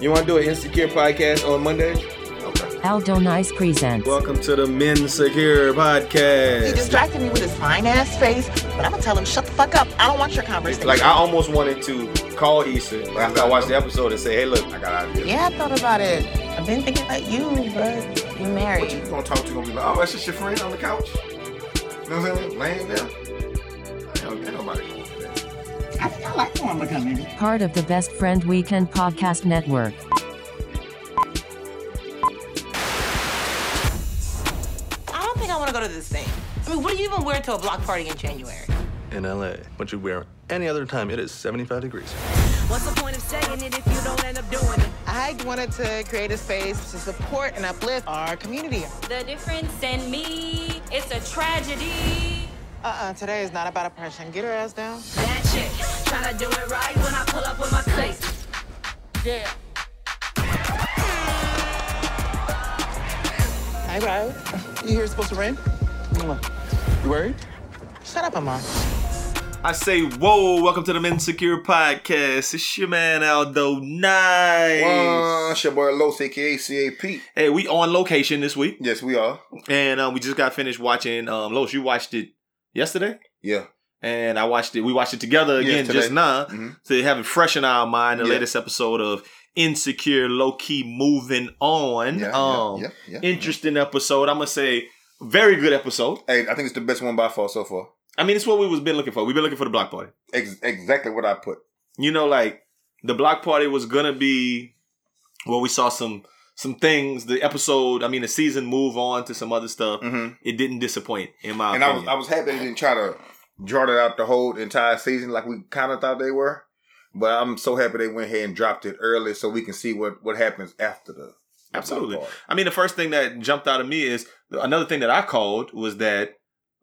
You want to do an insecure podcast on Monday? Aldo Nice presents. Welcome to the Men Secure Podcast. He distracted me with his fine ass face, but I'm gonna tell him, shut the fuck up. I don't want your conversation. Like I almost wanted to call Issa after I watched the episode and say, "Hey, look, I got ideas." yeah, I thought about it. I've been thinking about you, but you're married. What you gonna talk to? Gonna be like, oh, that's just your friend on the couch? You know what I'm saying? Laying there. That. I think I becoming. Part of the Best Friend Weekend Podcast Network. I don't think I want to go to this thing. I mean, what do you even wear to a block party in January? in LA. What you wear any other time, it is 75 degrees. What's the point of saying it if you don't end up doing it? I wanted to create a space to support and uplift our community. The difference in me, it's a tragedy. Uh-uh, today is not about oppression. Get her ass down. That chick, tryna do it right when I pull up with my clique. Yeah. Hey, bro. You here It's supposed to rain? You worried? Shut up, Amon. I say, whoa, welcome to the Men Secure podcast. It's your man Aldo Nice. Uh, it's your boy Los, aka CAP. Hey, we on location this week, Yes, we are. and um, we just got finished watching. Um, Los, you watched it yesterday, Yeah. And I watched it. We watched it together again today. just now Mhm. to have it fresh in our mind. The Yeah. latest episode of Insecure, low key moving on. Yeah, um, yeah, interesting episode. I'm gonna say very good episode. Hey, I think it's the best one by far so far. I mean, it's what we was been looking for. We've been looking for the block party. Ex- exactly what I put. You know, like the block party was gonna be. Well, we saw some some things. The episode, I mean, the season move on to some other stuff. Mhm. It didn't disappoint in my And I was. I was happy they didn't try to draw it out the whole entire season like we kind of thought they were. But I'm so happy they went ahead and dropped it early so we can see what, what happens after the. the Absolutely. I mean, the first thing that jumped out of me is another thing that I called was that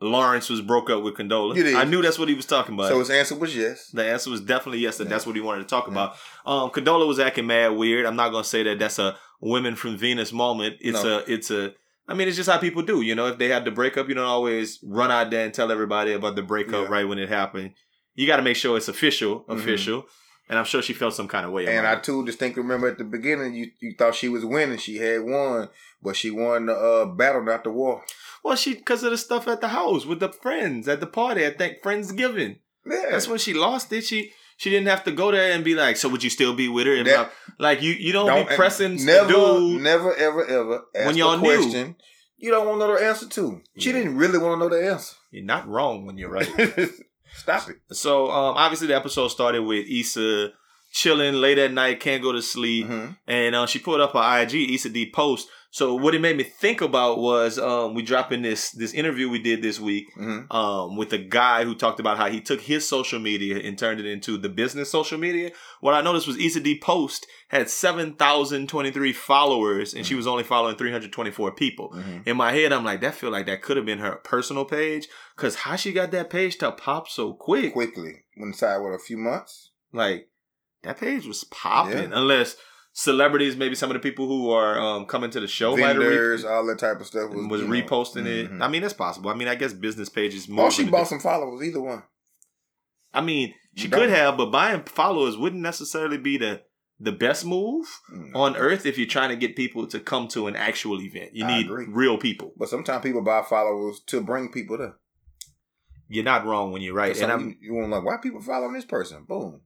Lawrence was broke up with Condola. I knew that's what he was talking about. So his answer was yes. The answer was definitely yes, that Yeah. that's what he wanted to talk about. Um, Condola was acting mad weird. I'm not gonna say that that's a women from Venus moment. It's No. a, it's a. I mean, it's just how people do. You know, if they had the breakup, you don't always run out there and tell everybody about the breakup Yeah. right when it happened. You got to make sure it's official, Mhm. official. And I'm sure she felt some kind of way. And I too distinctly remember at the beginning you, you thought she was winning. She had won, but she won the uh, battle, not the war. well, she because of the stuff at the house with the friends at the party. I think Friendsgiving. Yeah. That's when she lost it. She she didn't have to go there and be like, "So would you still be with her?" And That- like you you don't, be pressing never, dude. never, ever, ever ask When y'all a knew. you don't want to know the answer to. She Yeah. didn't really want to know the answer. You're not wrong when you're right. Stop it. So um, obviously the episode started with Issa chilling late at night, can't go to sleep, Mhm. and uh, she pulled up her IG Issa D post. So what it made me think about was um, we dropping this this interview we did this week Mhm. um, with a guy who talked about how he took his social media and turned it into the business social media. What I noticed was Issa D post had seven thousand twenty three followers, and she was only following three hundred twenty four people. Mhm. In my head, I'm like, that feel like that could have been her personal page, cause how she got that page to pop so quick? Quickly. Inside, what, a few months? Like that page was popping, Yeah. unless celebrities, maybe some of the people who are um, coming to the show have re- Vendors, all that type of stuff was, was you know, reposting it. mhm. I mean, that's possible. I mean, I guess business pages more. Or she bought some followers, either one. I mean, she could have, but buying followers wouldn't necessarily be the the best move Mm. on earth if you're trying to get people to come to an actual event. You I need agree. real people. But sometimes people buy followers to bring people there. You're not wrong when you're right. And I'm, you, you want like, why people following this person? Boom.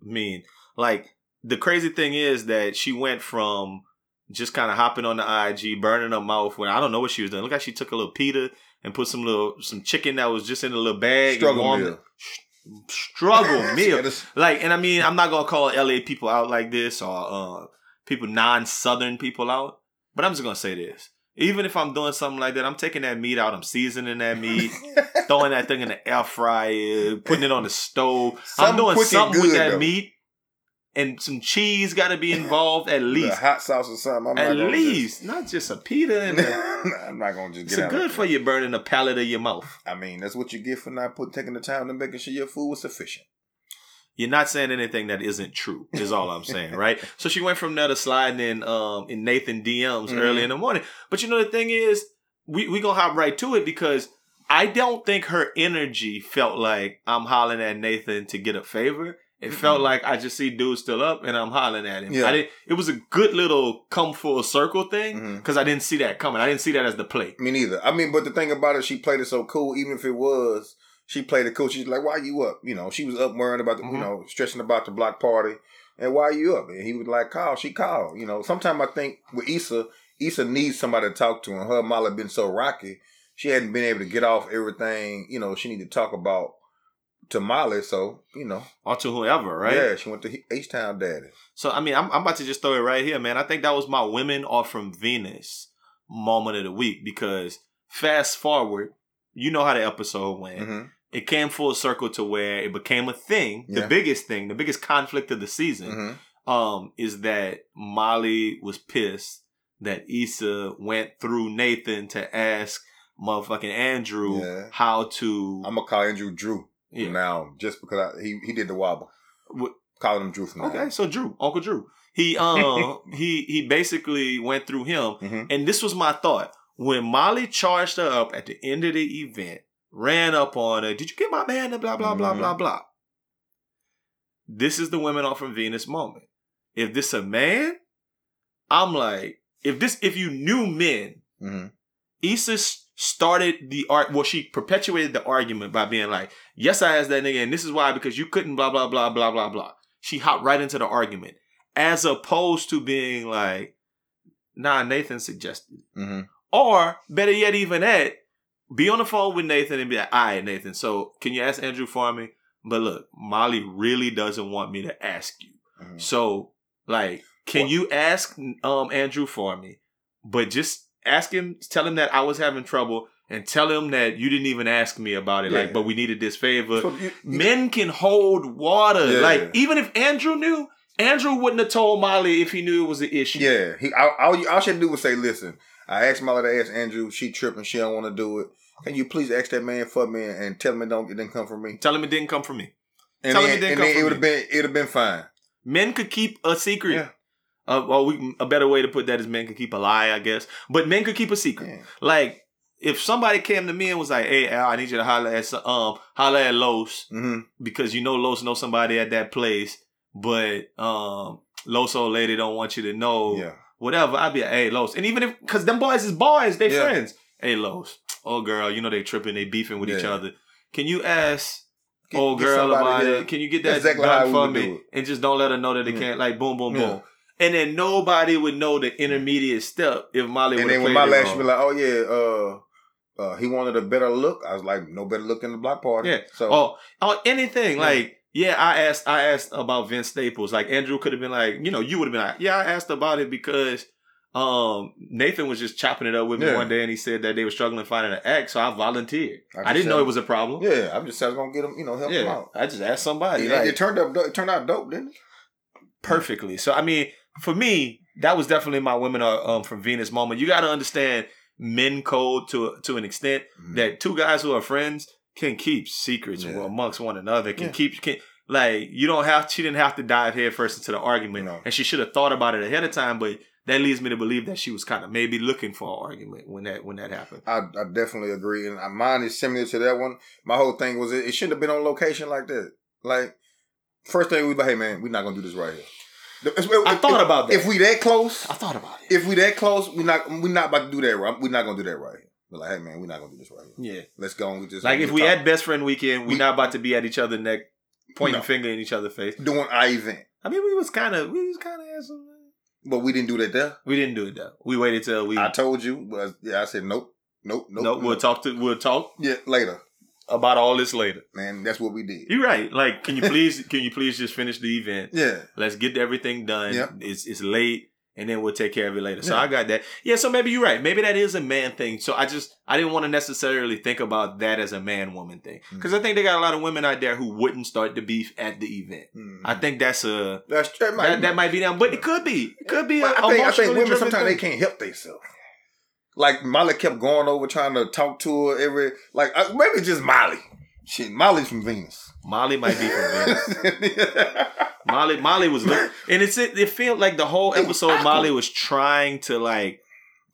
I mean, like the crazy thing is that she went from just kind of hopping on the IG, burning her mouth when I don't know what she was doing. Look like she took a little pita and put some little some chicken that was just in a little bag. Struggle meal. it. Struggle meal. Like, and I mean, I'm not gonna call LA people out like this or uh, people non-Southern people out, but I'm just gonna say this. Even if I'm doing something like that, I'm taking that meat out, I'm seasoning that meat, throwing that thing in the air fryer, putting it on the stove. I'm doing something with that though. meat, and some cheese got to be involved at least. hot sauce or something. I'm At not least, not just a pita and a, Just, I'm not gonna just it's get out. good for you burning the palate of your mouth. I mean, that's what you get for not put taking the time to making sure your food was sufficient. You're not saying anything that isn't true. Is all I'm saying, right? So she went from there to sliding in um in Nathan DMs Mhm. early in the morning. But you know the thing is, we we gonna hop right to it because I don't think her energy felt like I'm hollering at Nathan to get a favor. It felt like I just see dude still up and I'm hollering at him. Yeah. I didn't, it was a good little come full circle thing because I didn't see that coming. I didn't see that as the play. Me neither. I mean, but the thing about it, she played it so cool. Even if it was, she played it cool. She's like, "Why you up?" You know, she was up worrying about the, Mhm. you know, stressing about the block party, and why you up? And he was like, "Call." She called. You know, sometimes I think with Issa, Issa needs somebody to talk to, and her Molly been so rocky, she hadn't been able to get off everything. You know, she needed to talk about to Molly. So you know, Or to whoever, right? yeah, she went to H Town Daddy. So I mean, I'm, I'm about to just throw it right here, man. I think that was my women are from Venus moment of the week because fast forward, you know how the episode went. Mhm. It came full circle to where it became a thing. The biggest thing, the biggest conflict of the season, Mhm. um, is that Molly was pissed that Issa went through Nathan to ask motherfucking Andrew Yeah. how to. I'm gonna call Andrew Drew Yeah. now just because I, he he did the wobble. What- Calling him Drew from. Okay, so Drew, Uncle Drew, he um he he basically went through him, Mhm. and this was my thought when Molly charged her up at the end of the event, ran up on her. Did you get my man? And blah blah blah blah blah. This is the women off from Venus moment. If this a man, I'm like, if this if you knew men, Mhm. Issa started the art. Well, she perpetuated the argument by being like, "Yes, I asked that nigga, and this is why because you couldn't blah blah blah blah blah blah." She hopped right into the argument, as opposed to being like, "Nah, Nathan suggested," Mhm. or better yet, even that, be on the phone with Nathan and be like, "All right, Nathan, so can you ask Andrew for me?" But look, Molly really doesn't want me to ask you. Mhm. So, like, can Well- you ask um Andrew for me? But just ask him, tell him that I was having trouble, and tell him that you didn't even ask me about it. Like, but we needed this favor. So you- you- Men can hold water. Yeah. Like, even if Andrew knew, Andrew wouldn't have told Molly if he knew it was an issue. Yeah, he all, all, you- all she had to do was say, "Listen, I asked Molly to ask Andrew. She tripping. She don't want to do it. Can you please ask that man for me and tell him it don't it didn't come from me? Tell him it didn't come from me. And Tell him it didn't come then from it would me. have been it would have been fine. Men could keep a secret. Yeah. Uh, well, we, a better way to put that is men could keep a lie, I guess. But men could keep a secret. Yeah. Like if somebody came to me and was like, "Hey, Al, I need you to holler at um holler at Los hmm because you know Los know somebody at that place, but um Los old lady don't want you to know Yeah, whatever." I'd be like, "Hey, Los," and even if because them boys is boys, they Yeah. friends. Hey, Los, oh girl, you know they tripping, they beefing with each other. Can you ask? Get- old girl about it. Can you get that exactly done for me? And just don't let her know that they Yeah. can't like boom, boom, Yeah. boom. And then nobody would know the intermediate step if Molly would and then when my last be like, "Oh yeah, uh, uh, he wanted a better look." I was like, "No better look in the block party." Yeah. So oh, oh, anything Yeah. like yeah, I asked I asked about Vince Staples. Like Andrew could have been like, you know, you would have been like, yeah, I asked about it because um Nathan was just chopping it up with me Yeah. one day and he said that they were struggling finding an act, so I volunteered. I I, didn't know it was a problem. yeah, I'm just I was gonna get him, you know, help him out. I just asked somebody. It, like- it turned up. It turned out dope, didn't it? perfectly. So I mean, for me, that was definitely my women are um, from Venus moment. You got to understand men code to to an extent Mhm. that two guys who are friends can keep secrets Yeah. amongst one another. Can Yeah. keep can like you don't have she didn't have to dive head first into the argument, No. and she should have thought about it ahead of time. But that leads me to believe that she was kind of maybe looking for an argument when that when that happened. I, I definitely agree, and uh, mine is similar to that one. My whole thing was it, it shouldn't have been on location like that. Like first thing we was like, hey man, we're not gonna do this right here. I thought if- about that. If we that close, I thought about it. if we that close, we not we not about to do that. Right, we're not gonna do that right here. We're like, hey man, we're not gonna do this right here. Yeah, Let's go on with this. like if we had best friend weekend, we're We- not about to be at each other neck, pointing No. finger in each other's face. doing our event, I mean, we was kind of we was kind of some. Uh, but we didn't do that there. We didn't do it though. We waited till we. I told you, but yeah, I said nope, nope, nope. no, we'll talk to we'll talk Yeah, later, about all this later. man. That's what we did. You're right. Like, can you please can you please just finish the event? Yeah, Let's get everything done. Yeah. It's it's late, and then we'll take care of it later. So Yeah. I got that. Yeah. So maybe you're right. Maybe that is a man thing. So I just I didn't want to necessarily think about that as a man woman thing Mm-hmm. because I think they got a lot of women out there who wouldn't start the beef at the event. Mhm. I think that's a that's that might, that, that might be them, but it could be. It could be. But a I think I think emotionally women driven sometimes they can't help themselves. Like Molly kept going over trying to talk to her every like uh, maybe just Molly. Shit, Molly's from Venus. Molly might be from Venus. Molly Molly was and it's it, it felt like the whole It was episode. Molly was trying to like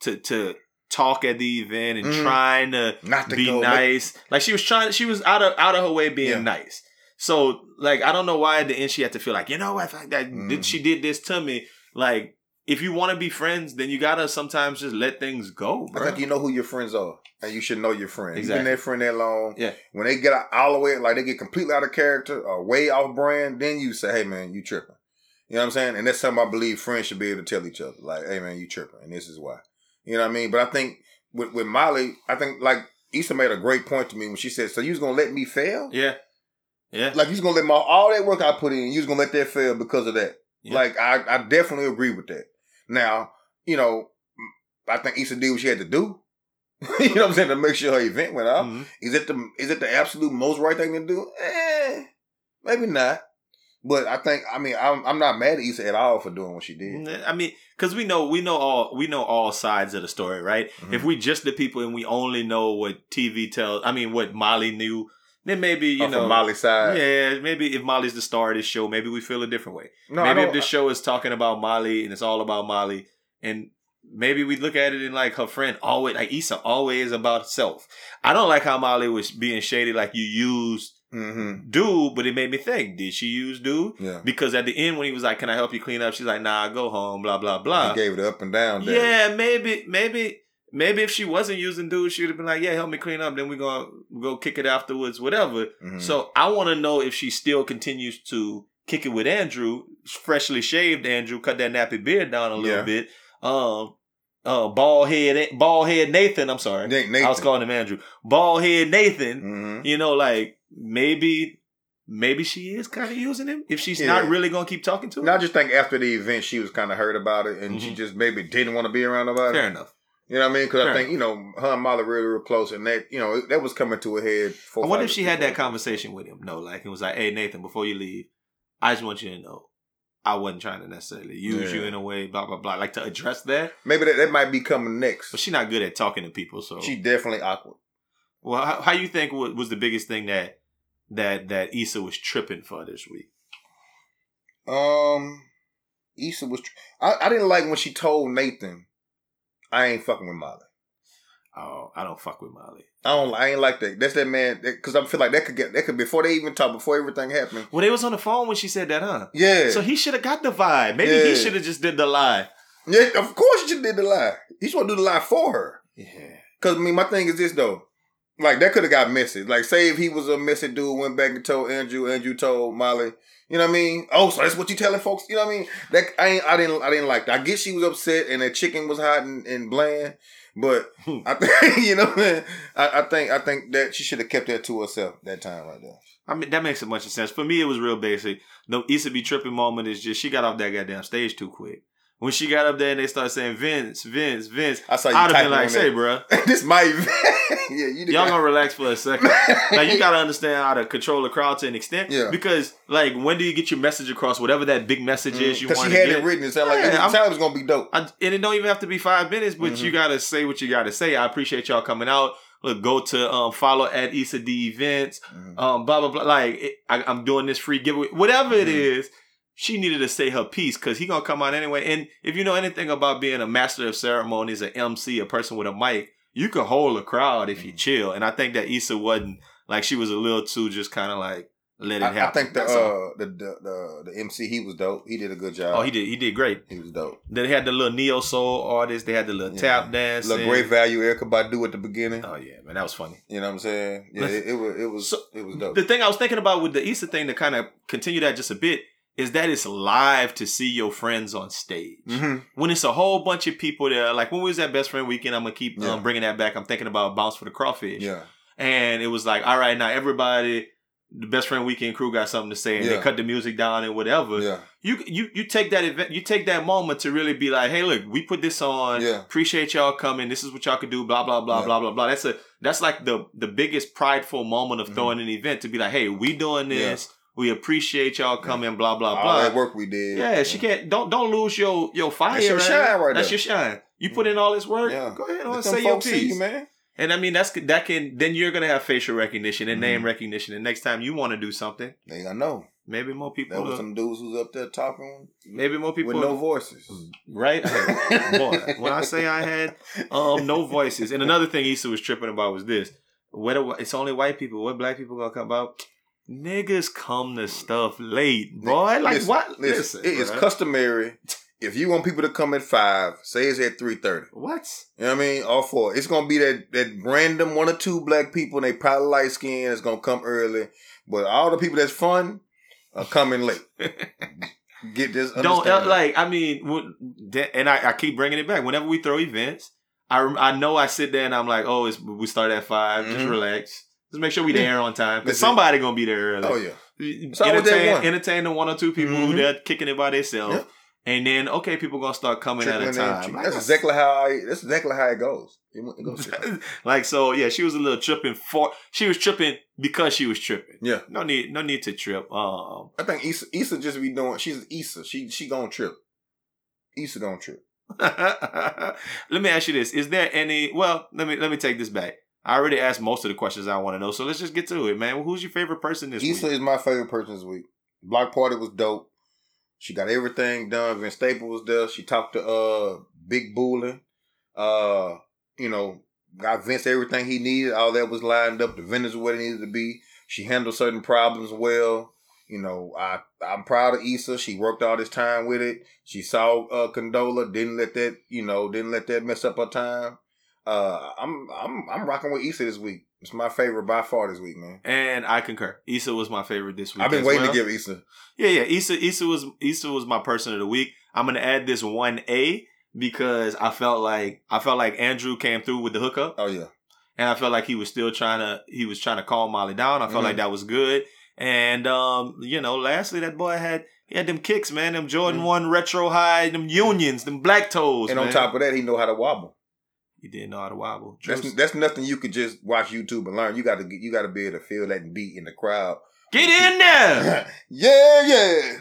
to to talk at the event and Mhm. trying to Not to be go. nice. Like she was trying, she was out of out of her way being Yeah. nice. So like I don't know why at the end she had to feel like you know what like that did she did this to me. Like if you want to be friends, then you gotta sometimes just let things go, I think you know who your friends are, and you should know your friends. You've Exactly. been their friend that long. Yeah. When they get out, all the way, like they get completely out of character or way off brand, then you say, "Hey, man, you tripping." You know what I'm saying? And that's something I believe friends should be able to tell each other, like, "Hey, man, you tripping," and this is why. You know what I mean? But I think with with Molly, I think like Issa made a great point to me when she said, "So you was gonna let me fail? yeah, yeah, Like you was gonna let my all that work I put in, you was gonna let that fail because of that?" Yeah. Like I, I definitely agree with that. Now, you know, I think Issa did what she had to do. you know what I'm saying to make sure her event went off. Mhm. Is it the is it the absolute most right thing to do? Eh, maybe not. But I think I mean I'm I'm not mad at Issa at all for doing what she did. I mean, because we know we know all we know all sides of the story, right? Mhm. If we just the people and we only know what TV tells, I mean, what Molly knew, then maybe you Oh, know from Molly's side. Yeah, maybe if Molly's the star of this show, maybe we feel a different way. No, maybe if this show is talking about Molly and it's all about Molly, and maybe we look at it in like her friend always like Issa always about self. I don't like how Molly was being shady like you used Mhm. dude, but it made me think, did she use dude? Yeah. Because at the end when he was like, Can I help you clean up? She's like, Nah, go home, blah, blah, blah. He gave it up and down. daddy. Yeah, maybe, maybe, maybe if she wasn't using dudes, she would have been like, "Yeah, help me clean up." Then we're gonna go kick it afterwards, whatever. Mhm. So I want to know if she still continues to kick it with Andrew, freshly shaved Andrew, cut that nappy beard down a little Yeah. bit. Um, uh, bald head, bald head Nathan. I'm sorry, Nate- I was calling him Andrew. Bald head Nathan. Mhm. You know, like maybe, maybe she is kind of using him if she's not really gonna keep talking to him. And I just think after the event, she was kind of hurt about it, and she Mhm. just maybe didn't want to be around nobody. Fair enough. You know what I mean? Because I think you know her and Molly really real close, and that you know that was coming to a head. four, I wonder if she had that conversation with him. No, like it was like, "Hey Nathan, before you leave, I just want you to know, I wasn't trying to necessarily use Yeah. you in a way, blah blah blah." Like to address that, Maybe that, that might be coming next. but she's not good at talking to people. So, She definitely awkward. well, how, how you think wa- was the biggest thing that that that Issa was tripping for this week? Um, Issa was. Tr- I, I didn't like when she told Nathan, "I ain't fucking with Molly." Oh, I don't fuck with Molly. I don't. I ain't like that. That's that man. Because I feel like that could get that could before they even talk before everything happened. Well, they was on the phone when she said that, huh? Yeah. So he should have got the vibe. Maybe Yeah. he should have just did the lie. yeah. Of course, you did the lie. He's to do the lie for her. Yeah. Because I mean, my thing is this though. Like that could have got messy. Like, say if he was a messy dude, went back and told Andrew, Andrew told Molly. You know what I mean? Oh, so that's what you telling folks? You know what I mean? That I ain't, I didn't, I didn't like that. I guess she was upset and that chicken was hot and, and bland. But Hmm. I think you know, man. I, I think, I think that she should have kept that to herself that time right there. I mean, that makes a bunch of sense. For me, it was real basic. The Issa be tripping moment is just she got off that goddamn stage too quick. When she got up there and they started saying Vince, Vince, Vince, I saw you I'd have been like, say, bruh, this my event. yeah, you y'all gonna relax for a second. now you gotta understand how to control the crowd to an extent. Yeah. Because like, when do you get your message across? Whatever that big message is you Because want Mm, she to had get. it written. It sounded like Yeah, it I'm- sounded like it was gonna be dope. I, and it don't even have to be five minutes, but Mm-hmm. you gotta say what you gotta say. I appreciate y'all coming out. Look, go to um, follow at Issa D events. Mm-hmm. Um, blah blah blah. Like it, I, I'm doing this free giveaway, whatever it Mm-hmm. is. She needed to say her piece because he gonna come out anyway. And if you know anything about being a master of ceremonies, an MC, a person with a mic, you can hold a crowd if you Mm-hmm. chill. And I think that Issa wasn't like she was a little too just kind of like let it I, happen. I think the, uh, the the the the MC he was dope. He did a good job. oh he did he did great. He was dope. They had the little neo soul artist. They had the little Yeah. tap dance. Look, great value, Erykah Badu at the beginning. Oh yeah, man, that was funny. You know what I'm saying? Yeah, it, it was it was So, it was dope. The thing I was thinking about with the Issa thing to kind of continue that just a bit is that it's live to see your friends on stage. Mhm. When it's a whole bunch of people there, like when we was at Best Friend Weekend, I'm gonna keep Yeah. um, bringing that back. I'm thinking about Bounce for the Crawfish. Yeah, And it was like, all right, now everybody, the Best Friend Weekend crew got something to say, and Yeah. they cut the music down and whatever. yeah, You you you take that event, you take that moment to really be like, hey, look, we put this on. Yeah. Appreciate y'all coming. This is what y'all could do. Blah blah blah Yeah. blah blah blah. That's a that's like the the biggest prideful moment of Mhm. throwing an event to be like, hey, we doing Yeah. We appreciate y'all coming. Blah blah blah. all that work we did. Yeah, she can't. Don't don't lose your your fire. That's your right? shine right That's there. your shine. You put in all this work. Yeah. Go ahead Let say your piece, you, man. And I mean that's that can then you're gonna have facial recognition and name recognition. And next time you want to do something, They gonna know. Maybe more people. That was some dudes who's up there talking maybe more people. with no voices. Right? Boy, when I say I had um no voices. And another thing Issa was tripping about was this. What it's only white people. What black people gonna come about? Niggas come to stuff late, boy. Like Listen, what? Listen, it is customary. If you want people to come at five, say it's at three thirty. What? You know what I mean? All four. It's gonna be that that random one or two black people, and they probably light skin. It's gonna come early, but all the people that's fun are coming late. Get this? Don't uh, like. I mean, and I, I keep bringing it back. Whenever we throw events, I I know I sit there and I'm like, oh, it's, we start at 5 Just Mhm. relax. Just make sure we there on time That's it. somebody gonna be there early. Oh yeah. entertain, entertain the one or two people who Mhm. they're kicking it by themselves, Yep. and then okay, people gonna start coming at a time. Like, That's exactly how I. That's exactly how it goes. It goes. like so, yeah. She was a little tripping for. She was tripping because she was tripping. yeah. No need, no need to trip. Um, I think Issa, Issa just be doing. She's Issa. She she gonna trip. Issa gonna trip. let me ask you this: Is there any? Well, let me let me take this back. I already asked most of the questions I want to know, so let's just get to it, man. Who's your favorite person this Issa week? is my favorite person this week. Block party was dope. She got everything done. Vince Staples was there. She talked to uh Big Boolin. Uh, you know, got Vince everything he needed. All that was lined up. The vendors were what it needed to be. She handled certain problems well. You know, I I'm proud of Issa. She worked all this time with it. She saw uh Condola, didn't let that, you know, didn't let that mess up her time. Uh I'm I'm I'm rocking with Issa this week. It's my favorite by far this week, man. And I concur. Issa was my favorite this week. I've been waiting well. to give Issa. Yeah, yeah. Issa, Issa was Issa was my person of the week. I'm gonna add this one A because I felt like I felt like Andrew came through with the hookup, Oh yeah. and I felt like he was still trying to he was trying to calm Molly down. I felt Mhm. like that was good. And um, you know, lastly, that boy had he had them kicks, man. Them Jordan Mhm. One retro high, them unions, them black toes. And on top of that, he know how to wobble. He didn't know how to wobble. That's Just- that's nothing you could just watch YouTube and learn. You got to you got to be able to feel that beat in the crowd. Get in there. yeah, yeah.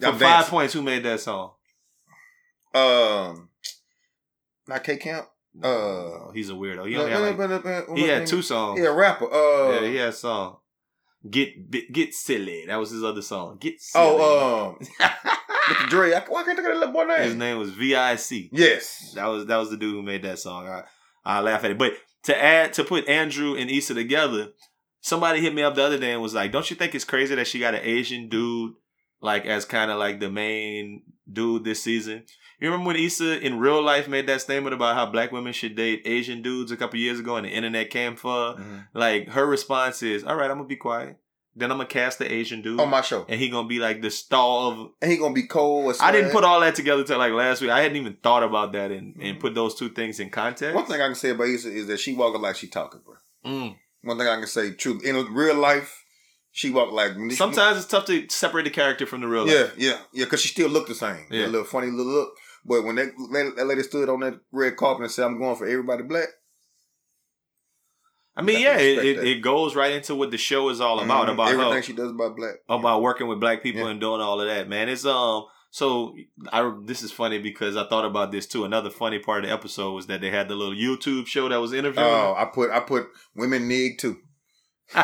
For I'm five dancing. points, who made that song? Um, not K Camp. Uh, he's a weirdo. He only had like, he had two songs. Yeah, a rapper. Uh, yeah, he had a song. Get get silly. That was his other song. Get silly. Oh, um, Mr. Dre. I, why can't I think of that little boy name? his name? name was Vic. Yes. That was that was the dude who made that song. I I laugh at it. But to add to put Andrew and Issa together, somebody hit me up the other day and was like, "Don't you think it's crazy that she got an Asian dude like as kind of like the main dude this season?" You remember when Issa in real life made that statement about how black women should date Asian dudes a couple years ago and the internet came for? Mhm. Like her response is, "All right, I'm gonna be quiet. Then I'm gonna cast the Asian dude, On my show, and he gonna be like the star of and he gonna be cold. Or I didn't put all that together till like last week. I hadn't even thought about that and, and put those two things in context. One thing I can say about Issa is that she walking like she talking, bro. Mm. One thing I can say, true in real life, she walk like Sometimes it's tough to separate the character from the real life. Yeah, yeah, yeah. Because she still looked the same. Yeah, a little funny little look. But when that, that lady stood on that red carpet and said, "I'm going for everybody black," I mean, I yeah, it, it, goes right into what the show is all about Mhm. about everything her, she does about black. about working with black people Yeah. and doing all of that. Man, it's um. So I this is funny because I thought about this too. Another funny part of the episode was that they had the little YouTube show that was interviewing. Oh, I put I put women need too.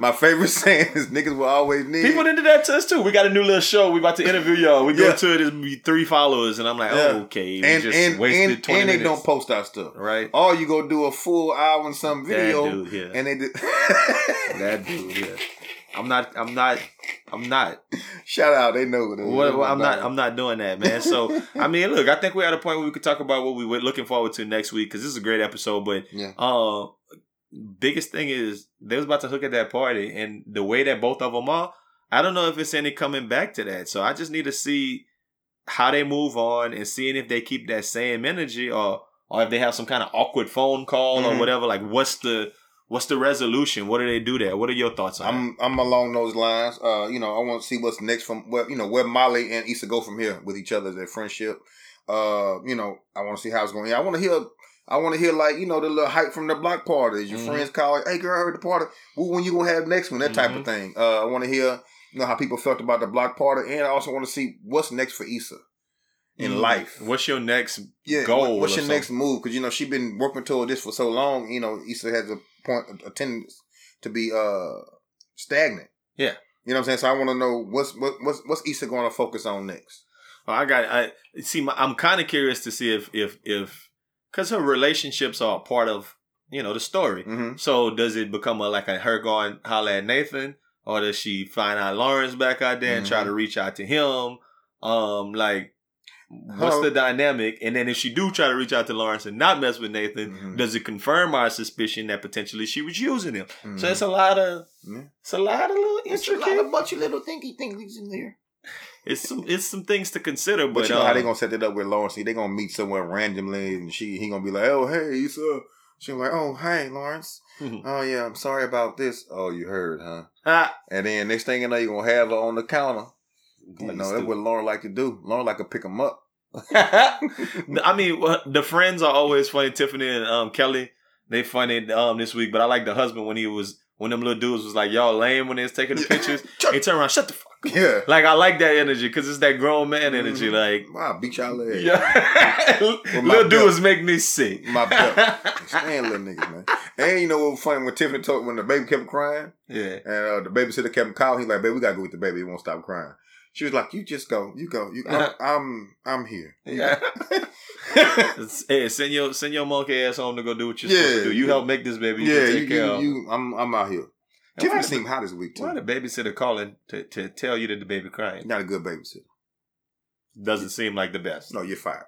My favorite saying is niggas will always nig. People did that to us too. We got a new little show. We about to interview y'all. We go to it. It's be three followers, and I'm like, Yeah. oh, okay. We and just and and, 20 and they minutes. don't post our stuff. right. All you go do a full hour and some video, That dude, yeah. and they did. that dude, yeah. I'm not. I'm not. I'm not. Shout out, they know it. What, I'm not. I'm not doing that, man. So I mean, look. I think we're at a point where we could talk about what we were looking forward to next week because this is a great episode. But Yeah. uh, biggest thing is they was about to hook at that party, and the way that both of them are, I don't know if it's any coming back to that. So I just need to see how they move on and seeing if they keep that same energy or or if they have some kind of awkward phone call or Mhm. whatever. Like, what's the what's the resolution? What do they do there? What are your thoughts on? I'm I'm along those lines. Uh, you know, I want to see what's next from where you know where Molly and Issa go from here with each other, their friendship. Uh, you know, I want to see how it's going. I want to hear. I want to hear like you know the little hype from the block parties. Your Mhm. friends call, like, "Hey girl, I heard the party. When you gonna have the next one?" That type Mhm. of thing. Uh, I want to hear you know how people felt about the block party, and I also want to see what's next for Issa in Mm. life. What's your next Yeah, goal? what- what's your next move? Because you know she been working toward this for so long. You know, Issa has a point a tendency to be uh stagnant. Yeah. You know what I'm saying? So I want to know what's what, what's what's Issa going to focus on next. Well, I got. I see. My, I'm kind of curious to see if if if because her relationships are a part of you know the story. Mm-hmm. So does it become a like a her going holler at Nathan, or does she find out Lawrence back out there and try Mhm. to reach out to him? Um, like what's How- the dynamic? And then if she do try to reach out to Lawrence and not mess with Nathan, Mhm. does it confirm our suspicion that potentially she was using him? So Mhm. it's a lot of Yeah. it's a lot of little intricate. bunch of little thinky thinkies in there. It's some it's some things to consider, but, But you know how they gonna set it up with Lawrence? They gonna meet someone randomly, and she he gonna be like, "Oh, hey, Issa." She like, "Oh, hey, Lawrence. Oh yeah, I'm sorry about this. Oh, you heard, huh?" ah, And then next thing you know, you gonna have her on the counter. You know, that's what Lauren like to do. Lauren like to pick them up. I mean, the friends are always funny. Tiffany and um, Kelly, they funny um, this week. But I like the husband when he was when them little dudes was like y'all lame when they was taking the pictures. he turned around, shut the fuck. Yeah. Like I like that energy because it's that grown man energy. Mhm. Like Wow, beat y'all ass. yeah, little dudes make me sick. My belt. Stand little niggas, man. And you know what was funny when Tiffany told when the baby kept crying yeah. and uh, the babysitter kept calling. He's like, "Baby, we gotta go with the baby. He won't stop crying." She was like, "You just go. You go. You. I'm. I'm, I'm here." Yeah. hey, send your send your monkey ass home to go do what you're supposed to do. You help make this baby. You yeah, you, you, you. I'm. I'm out here. Tiffany the- seemed hot this week too. Why the babysitter calling to, to tell you that the baby crying? Not a good babysitter. Doesn't seem like the best. No, you're fired.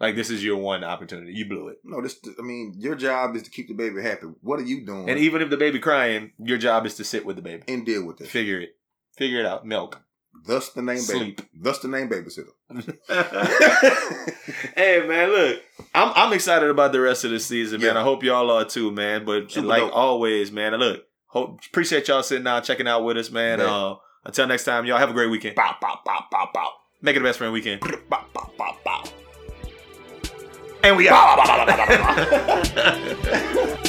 Like this is your one opportunity. You blew it. No, this. I mean, your job is to keep the baby happy. What are you doing? And even if the baby crying, your job is to sit with the baby. and deal with it. Figure it. Figure it out. Milk. Thus the name Sleep. baby. Thus the name babysitter. hey man, look, I'm I'm excited about the rest of the season, man. Yeah. I hope y'all are too, man. But Super like dope. always, man, look, hope appreciate y'all sitting down, checking out with us, man. Man. Uh, until next time, y'all have a great weekend. Bow, bow, bow, bow, bow. Make it a best friend weekend. Bow, bow, bow, bow. And we out.